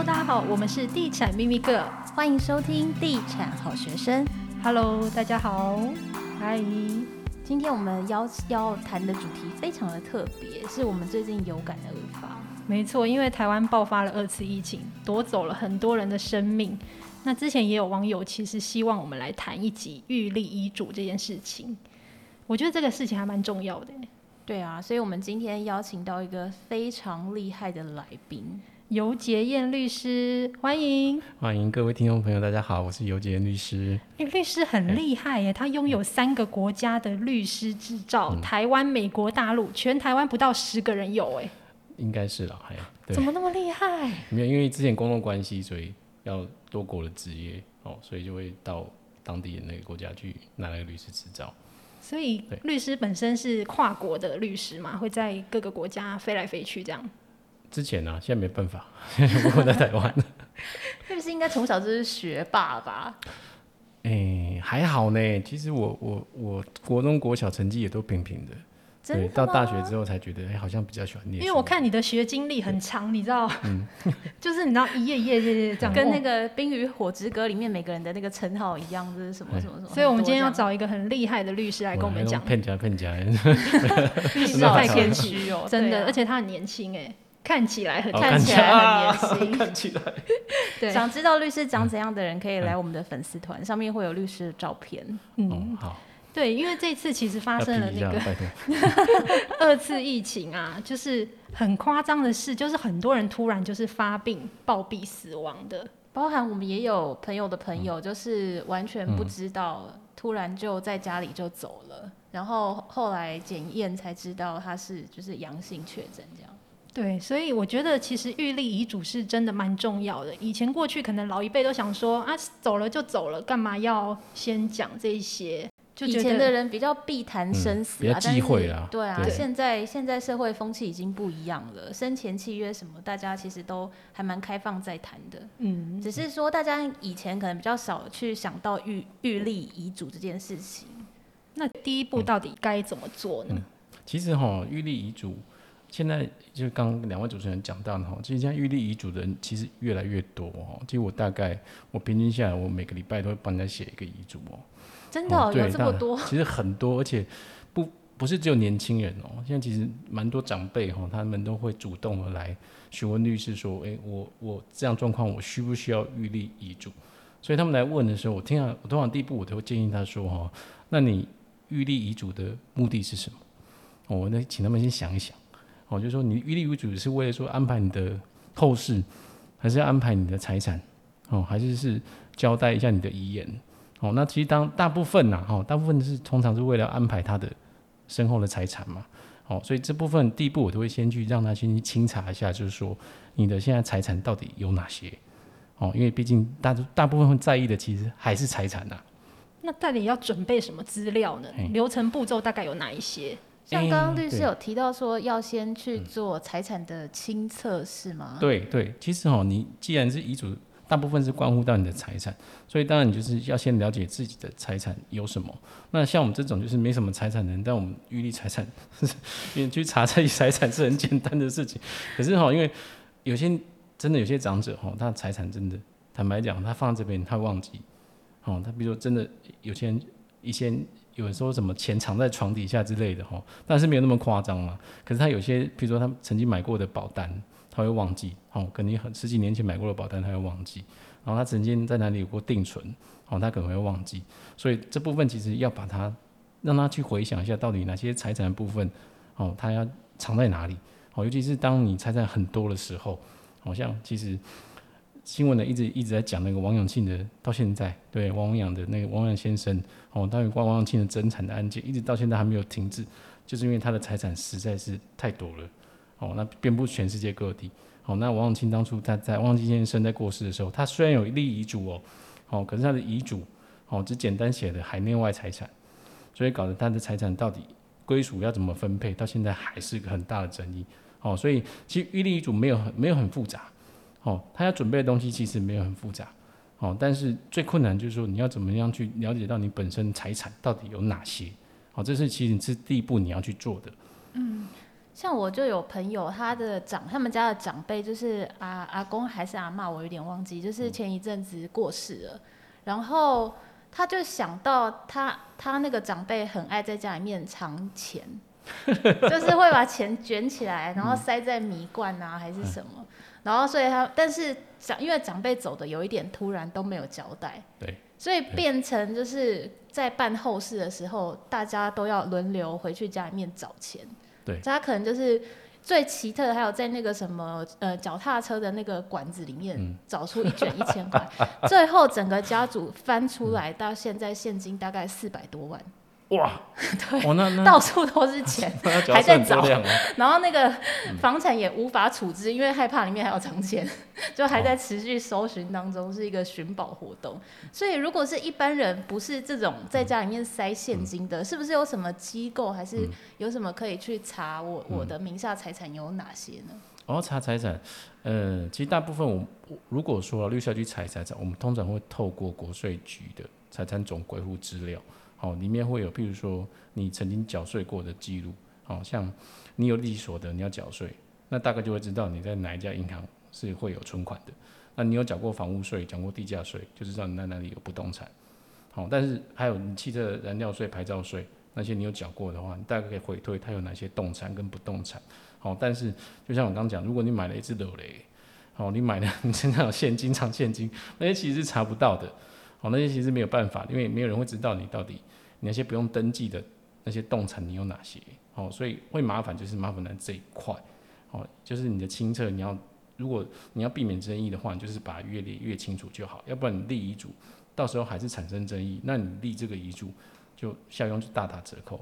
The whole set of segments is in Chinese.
Hello，大家好，我们是地产秘密客，欢迎收听地产好学生。Hello，大家好，嗨，今天我们要要谈的主题非常的特别，是我们最近有感而发。没错，因为台湾爆发了二次疫情，夺走了很多人的生命。那之前也有网友其实希望我们来谈一集预立遗嘱这件事情，我觉得这个事情还蛮重要的。对啊，所以我们今天邀请到一个非常厉害的来宾，游杰燕律师，欢迎。欢迎各位听众朋友，大家好，我是游捷彦律师。哎，律师很厉害耶，他拥有三个国家的律师执照，嗯、台湾、美国、大陆，全台湾不到十个人有哎。应该是了，哎，怎么那么厉害？没有，因为之前公共关系，所以要多国的职业哦，所以就会到当地的那个国家去拿那个律师执照。所以律师本身是跨国的律师嘛，会在各个国家飞来飞去这样。之前呢、啊，现在没办法，不过在台湾。律师应该从小就是学霸吧？哎、欸，还好呢。其实我我我国中国小成绩也都平平的。对，到大学之后才觉得，哎、欸，好像比较喜欢念。因为我看你的学经历很长，你知道，嗯，就是你知道一页一页页这样，跟那个《冰与火之歌》里面每个人的那个称号一样，就是什么什么什么。所以，我们今天要找一个很厉害的律师来跟我们讲。骗家骗家，律师太谦虚哦，真的，而且他很年轻哎，看起来很看起来很年轻，看起来。对，想知道律师长怎样的人，可以来我们的粉丝团，上面会有律师的照片。嗯，好。对，因为这次其实发生了那个 二次疫情啊，就是很夸张的事，就是很多人突然就是发病暴毙死亡的，包含我们也有朋友的朋友，就是完全不知道，嗯、突然就在家里就走了，然后后来检验才知道他是就是阳性确诊这样。对，所以我觉得其实预立遗嘱是真的蛮重要的。以前过去可能老一辈都想说啊，走了就走了，干嘛要先讲这些？就以前的人比较避谈生死啊，嗯、比较忌讳啊，对啊，对现在现在社会风气已经不一样了，生前契约什么，大家其实都还蛮开放在谈的。嗯，只是说大家以前可能比较少去想到预预立遗嘱这件事情。那第一步到底该怎么做呢？嗯、其实哈，预立遗嘱现在就刚两位主持人讲到的哈，其实现在预立遗嘱的人其实越来越多哦。其实我大概我平均下来，我每个礼拜都会帮人家写一个遗嘱哦。真的、哦哦、有这么多？其实很多，而且不不是只有年轻人哦。现在其实蛮多长辈哈，他们都会主动的来询问律师说：“哎，我我这样状况，我需不需要预立遗嘱？”所以他们来问的时候，我听到，我通常第一步我都会建议他说：“哈，那你预立遗嘱的目的是什么？”我那请他们先想一想。哦，就是说你预立遗嘱是为了说安排你的后事，还是要安排你的财产？哦，还是是交代一下你的遗言？哦，那其实当大部分呐、啊，哈，大部分是通常是为了安排他的身后的财产嘛，哦，所以这部分第一步我都会先去让他先去清查一下，就是说你的现在财产到底有哪些，哦，因为毕竟大大部分会在意的其实还是财产呐。那到底要准备什么资料呢？流程步骤大概有哪一些？像刚刚律师有提到说要先去做财产的清册是吗？对对，其实哦，你既然是遗嘱。大部分是关乎到你的财产，所以当然你就是要先了解自己的财产有什么。那像我们这种就是没什么财产的人，但我们预立财产，因为去查这些财产是很简单的事情。可是哈，因为有些真的有些长者哈，他的财产真的坦白讲，他放在这边他忘记，哦，他比如说真的有些人以前有人说什么钱藏在床底下之类的哈，但是没有那么夸张嘛。可是他有些，比如说他曾经买过的保单。他会忘记，哦，可能很十几年前买过的保单，他会忘记。然后他曾经在哪里有过定存，哦，他可能会忘记。所以这部分其实要把它让他去回想一下，到底哪些财产的部分，哦，他要藏在哪里？哦，尤其是当你财产很多的时候，好像其实新闻呢一直一直在讲那个王永庆的，到现在对王永的那个王永先生，哦，当于关王永庆的争产的案件，一直到现在还没有停止，就是因为他的财产实在是太多了。哦，那遍布全世界各地。哦，那王永庆当初他在王永庆先生在过世的时候，他虽然有立遗嘱哦，哦，可是他的遗嘱哦只简单写的海内外财产，所以搞得他的财产到底归属要怎么分配，到现在还是个很大的争议。哦，所以其实预立遗嘱没有很没有很复杂。哦，他要准备的东西其实没有很复杂。哦，但是最困难就是说你要怎么样去了解到你本身财产到底有哪些。哦，这是其实是第一步你要去做的。嗯。像我就有朋友，他的长他们家的长辈就是阿阿公还是阿妈，我有点忘记，就是前一阵子过世了，然后他就想到他他那个长辈很爱在家里面藏钱，就是会把钱卷起来，然后塞在米罐啊还是什么，然后所以他但是长因为长辈走的有一点突然都没有交代，对，所以变成就是在办后事的时候，大家都要轮流回去家里面找钱。对，他可能就是最奇特的，还有在那个什么呃脚踏车的那个管子里面找出一卷一千块，最后整个家族翻出来，到现在现金大概四百多万。哇，对，哦、那那到处都是钱，还在找，然后那个房产也无法处置，因为害怕里面还有藏钱，就还在持续搜寻当中，是一个寻宝活动。所以，如果是一般人，不是这种在家里面塞现金的，是不是有什么机构，还是有什么可以去查我我的名下财产有哪些呢？哦，查财产，呃，其实大部分我如果说律师要去查财产，我们通常会透过国税局的财产总归户资料。好，里面会有，譬如说你曾经缴税过的记录，好像你有利息所得，你要缴税，那大概就会知道你在哪一家银行是会有存款的。那你有缴过房屋税，缴过地价税，就知道你在哪里有不动产。好，但是还有你汽车燃料税、牌照税那些你有缴过的话，你大概可以回推它有哪些动产跟不动产。好，但是就像我刚讲，如果你买了一只楼雷，好，你买了 你身上有现金、藏现金，那些其实是查不到的。好，那些其实没有办法，因为没有人会知道你到底。那些不用登记的那些动产，你有哪些？哦，所以会麻烦，就是麻烦在这一块。哦，就是你的清册，你要如果你要避免争议的话，你就是把它越列越清楚就好。要不然你立遗嘱，到时候还是产生争议，那你立这个遗嘱就效用就大打折扣。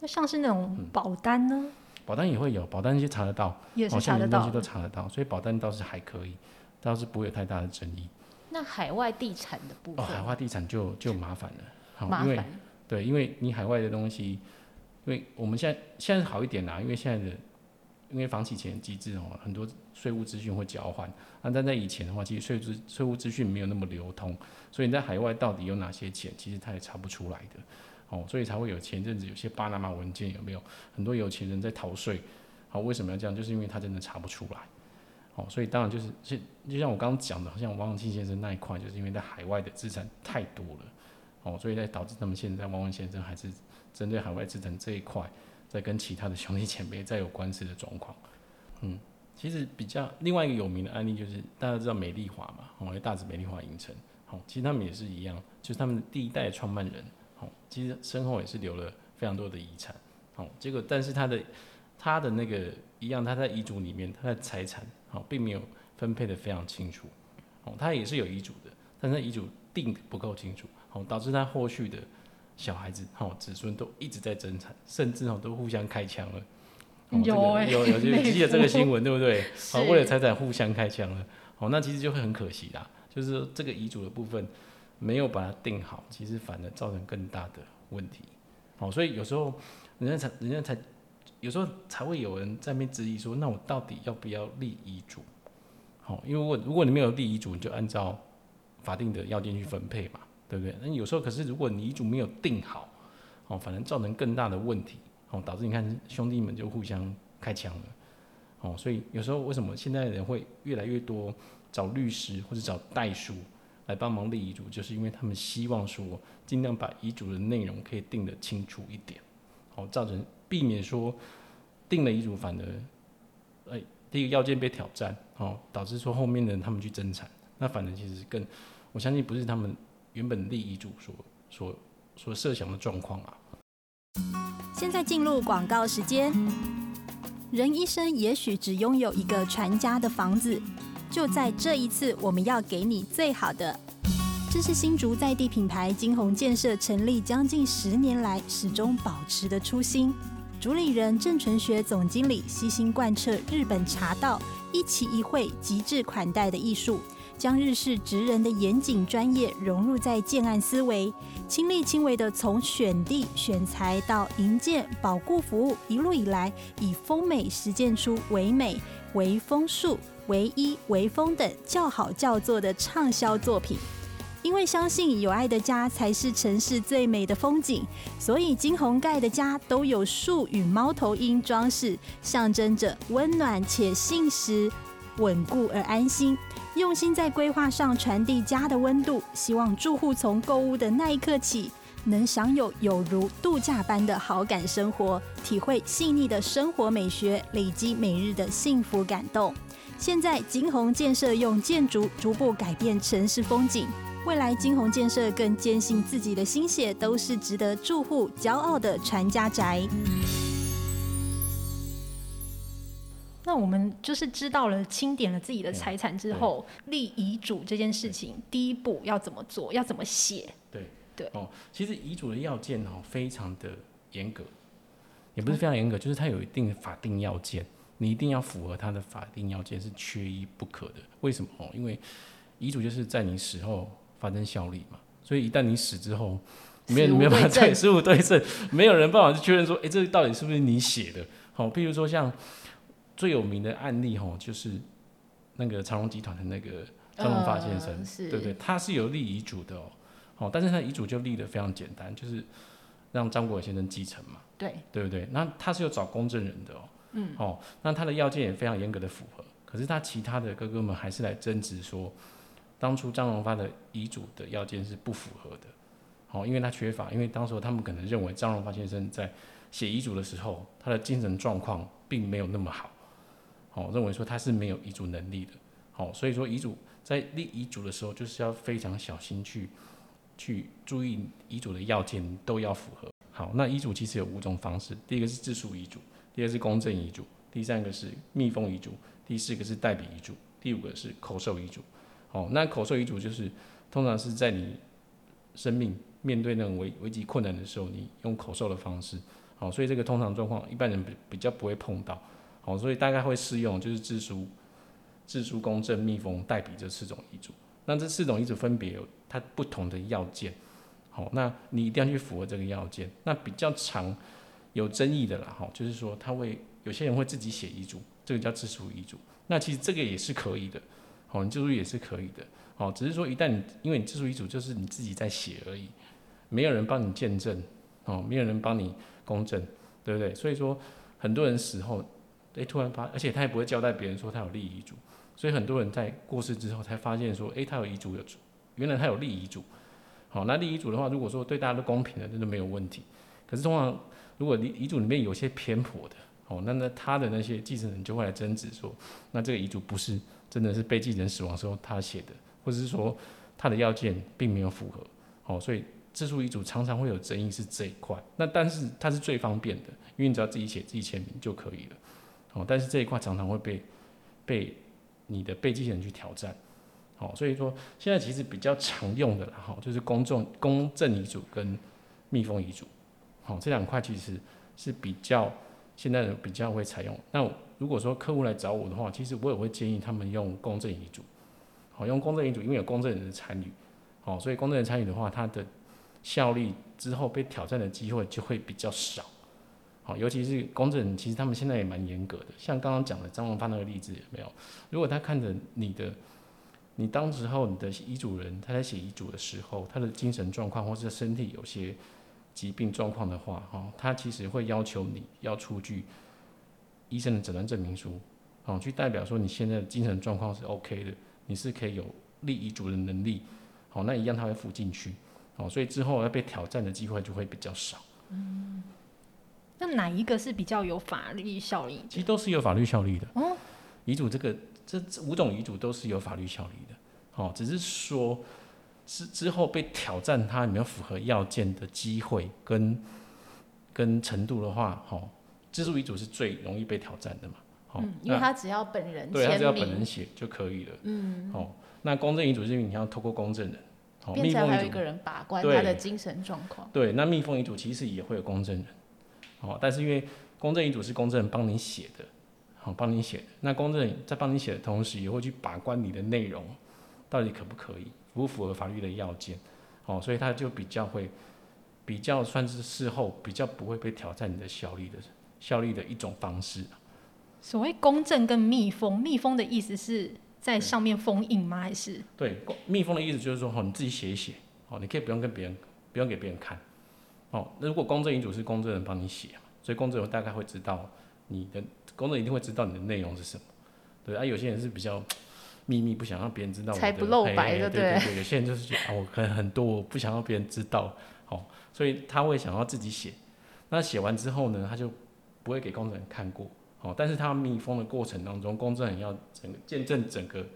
那像是那种保单呢？嗯、保单也会有，保单那些查得到，也是查得到，哦、东西都查得到，所以保单倒是还可以，倒是不会有太大的争议。那海外地产的部分，哦，海外地产就就麻烦了。麻烦，因为对，因为你海外的东西，因为我们现在现在好一点啦，因为现在的因为房企钱机制哦，很多税务资讯会交换，啊，但在以前的话，其实税资税务资讯没有那么流通，所以你在海外到底有哪些钱，其实他也查不出来的，哦，所以才会有前阵子有些巴拿马文件有没有？很多有钱人在逃税，好，为什么要这样？就是因为他真的查不出来，哦，所以当然就是就就像我刚刚讲的，好像王永庆先生那一块，就是因为在海外的资产太多了。哦，所以在导致他们现在王文先生还是针对海外资产这一块，在跟其他的兄弟姐妹在有官司的状况。嗯，其实比较另外一个有名的案例就是大家知道美丽华嘛，哦，大紫美丽华影城，哦，其实他们也是一样，就是他们的第一代创办人，哦，其实身后也是留了非常多的遗产，哦，结果但是他的他的那个一样，他在遗嘱里面他的财产，哦，并没有分配的非常清楚，哦，他也是有遗嘱的，但是遗嘱定得不够清楚。哦，导致他后续的小孩子、哦子孙都一直在争产，甚至哦都互相开枪了。哦、有、欸、有有就记得这个新闻对不对？好、哦，为了财产互相开枪了。哦，那其实就会很可惜啦，就是说这个遗嘱的部分没有把它定好，其实反而造成更大的问题。哦，所以有时候人家才人家才有时候才会有人在那边质疑说，那我到底要不要立遗嘱？好、因为我如果你没有立遗嘱，你就按照法定的要件去分配嘛。对不对？那有时候可是，如果你遗嘱没有定好，哦，反正造成更大的问题，哦，导致你看兄弟们就互相开枪了，哦，所以有时候为什么现在人会越来越多找律师或者找代书来帮忙立遗嘱，就是因为他们希望说尽量把遗嘱的内容可以定得清楚一点，哦，造成避免说定了遗嘱反而，哎，第一个要件被挑战，哦，导致说后面的人他们去争产，那反而其实更，我相信不是他们。原本立遗嘱所所所设想的状况啊。现在进入广告时间。人一生也许只拥有一个传家的房子，就在这一次，我们要给你最好的。这是新竹在地品牌金鸿建设成立将近十年来始终保持的初心。主理人郑纯学总经理悉心贯彻日本茶道一期一会极致款待的艺术。将日式职人的严谨专业融入在建案思维，亲力亲为的从选地选材到营建保固服务，一路以来以丰美实践出唯美、唯风树、唯一、唯风等叫好叫座的畅销作品。因为相信有爱的家才是城市最美的风景，所以金鸿盖的家都有树与猫头鹰装饰，象征着温暖且信实、稳固而安心。用心在规划上传递家的温度，希望住户从购物的那一刻起，能享有有如度假般的好感生活，体会细腻的生活美学，累积每日的幸福感动。现在金鸿建设用建筑逐步改变城市风景。未来金鸿建设更坚信自己的心血都是值得住户骄傲的传家宅。那我们就是知道了清点了自己的财产之后，立遗嘱这件事情，第一步要怎么做？要怎么写？对对哦，其实遗嘱的要件哦非常的严格，也不是非常严格，就是它有一定的法定要件，你一定要符合它的法定要件是缺一不可的。为什么哦？因为遗嘱就是在你死后。发生效力嘛，所以一旦你死之后，没有没有办法对十五对证，没有人办法去确认说，哎、欸，这到底是不是你写的？好，譬如说像最有名的案例哈，就是那个长隆集团的那个张荣发先生，呃、对不对？他是有立遗嘱的哦，好，但是他遗嘱就立的非常简单，就是让张国伟先生继承嘛，对，对不对？那他是有找公证人的哦，嗯，哦，那他的要件也非常严格的符合，可是他其他的哥哥们还是来争执说。当初张荣发的遗嘱的要件是不符合的，好，因为他缺乏，因为当时他们可能认为张荣发先生在写遗嘱的时候，他的精神状况并没有那么好，好，认为说他是没有遗嘱能力的，好，所以说遗嘱在立遗嘱的时候，就是要非常小心去去注意遗嘱的要件都要符合。好，那遗嘱其实有五种方式，第一个是自书遗嘱，第二个是公证遗嘱，第三个是密封遗嘱，第四个是代笔遗嘱，第五个是口授遗嘱。哦，那口授遗嘱就是通常是在你生命面对那种危危急困难的时候，你用口授的方式。好，所以这个通常状况一般人比比较不会碰到。好，所以大概会适用就是自书、自书、公证、密封、代笔这四种遗嘱。那这四种遗嘱分别有它不同的要件。好，那你一定要去符合这个要件。那比较常有争议的啦，哈，就是说他会有些人会自己写遗嘱，这个叫自书遗嘱。那其实这个也是可以的。哦，你自书也是可以的，哦，只是说一旦因为你自书遗嘱就是你自己在写而已，没有人帮你见证，哦，没有人帮你公证，对不对？所以说很多人死后，哎、欸，突然发，而且他也不会交代别人说他有立遗嘱，所以很多人在过世之后才发现说，哎、欸，他有遗嘱有，原来他有立遗嘱，好，那立遗嘱的话，如果说对大家都公平的，那就没有问题。可是通常如果遗遗嘱里面有些偏颇的，哦，那那他的那些继承人就会来争执说，那这个遗嘱不是。真的是被继承人死亡时候他写的，或者是说他的要件并没有符合，哦，所以自书遗嘱常常会有争议是这一块。那但是它是最方便的，因为你只要自己写自己签名就可以了，哦，但是这一块常常会被被你的被继承人去挑战，哦，所以说现在其实比较常用的啦，哈，就是公证公证遗嘱跟密封遗嘱，好，这两块其实是比较现在人比较会采用。那如果说客户来找我的话，其实我也会建议他们用公证遗嘱，好，用公证遗嘱，因为有公证人的参与，好，所以公证人参与的话，它的效力之后被挑战的机会就会比较少，好，尤其是公证人，其实他们现在也蛮严格的，像刚刚讲的张荣发那个例子有没有？如果他看着你的，你当时候你的遗嘱人他在写遗嘱的时候，他的精神状况或者身体有些疾病状况的话，哈，他其实会要求你要出具。医生的诊断证明书，好，去代表说你现在的精神状况是 OK 的，你是可以有立遗嘱的能力，好，那一样他会附进去，哦，所以之后要被挑战的机会就会比较少。嗯，那哪一个是比较有法律效力？其实都是有法律效力的。哦，遗嘱这个这五种遗嘱都是有法律效力的，哦，只是说是之后被挑战它有没有符合要件的机会跟跟程度的话，好。自助遗嘱是最容易被挑战的嘛？好、嗯，因为他只要本人对他只要本人写就可以了。嗯，好，那公证遗嘱是因为你要透过公证人，哦，密封一个人把关他的精神状况。对，那密封遗嘱其实也会有公证人，哦，但是因为公证遗嘱是公证人帮你写的，好，帮你写的，那公证人在帮你写的同时，也会去把关你的内容到底可不可以，符不符合法律的要件，哦，所以他就比较会比较算是事后比较不会被挑战你的效力的。效力的一种方式。所谓公证跟密封，密封的意思是在上面封印吗？还是？对，密封的意思就是说，哦，你自己写一写，哦，你可以不用跟别人，不用给别人看，哦，那如果公证遗嘱是公证人帮你写，所以公证人大概会知道你的，公证一定会知道你的内容是什么，对啊，有些人是比较。秘密不想让别人知道，才不露白的，对对对。有些人就是觉得啊，我可能很多，我不想让别人知道，哦，所以他会想要自己写。那写完之后呢，他就不会给公证人看过，哦，但是他密封的过程当中，公证人要整个见证整个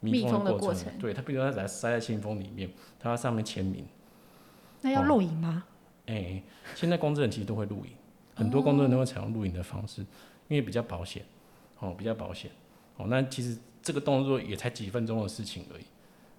密封的过程，对他，比如说他把它塞在信封里面，他要上面签名。那要录影吗？哎、欸，现在公证人其实都会录影，很多公证人都会采用录影的方式，因为比较保险，哦，比较保险，哦，那其实。这个动作也才几分钟的事情而已，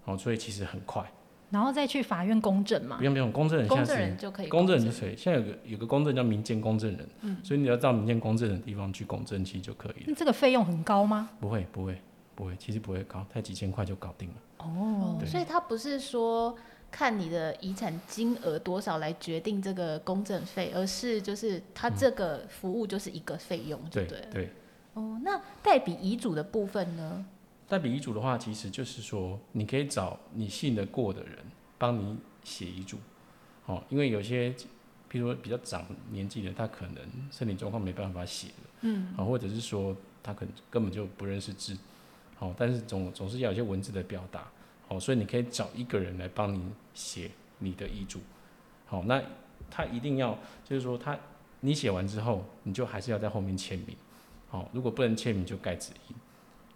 哦，所以其实很快。然后再去法院公证嘛？不用不用，公证人现在是公证人就可以。公证人是谁？现在有个有个公证叫民间公证人，嗯，所以你要到民间公证的地方去公证，其实就可以了。那这个费用很高吗？不会不会不会，其实不会高，才几千块就搞定了。哦，所以他不是说看你的遗产金额多少来决定这个公证费，而是就是他这个服务就是一个费用，对对对。哦，那代笔遗嘱的部分呢？代笔遗嘱的话，其实就是说，你可以找你信得过的人帮你写遗嘱，哦，因为有些，譬如说比较长年纪的，他可能身体状况没办法写了，嗯，啊，或者是说他可能根本就不认识字，哦，但是总总是要有些文字的表达，哦，所以你可以找一个人来帮你写你的遗嘱，好，那他一定要就是说他你写完之后，你就还是要在后面签名，好，如果不能签名就盖指印。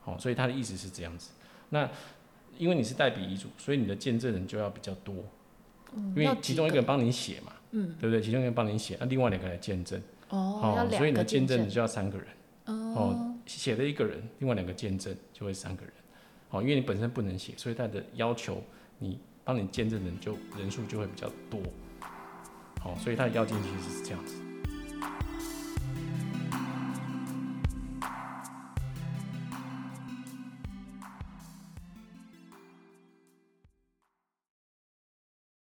哦，所以他的意思是这样子。那因为你是代笔遗嘱，所以你的见证人就要比较多，嗯、因为其中一个人帮你写嘛，嗯，对不对？其中一个人帮你写，那另外两个来见证。哦，哦，所以你的见证人就要三个人。哦，写的一个人，另外两个见证就会三个人。哦，因为你本身不能写，所以他的要求你帮你见证人就人数就会比较多。哦，所以他的要件其实是这样子。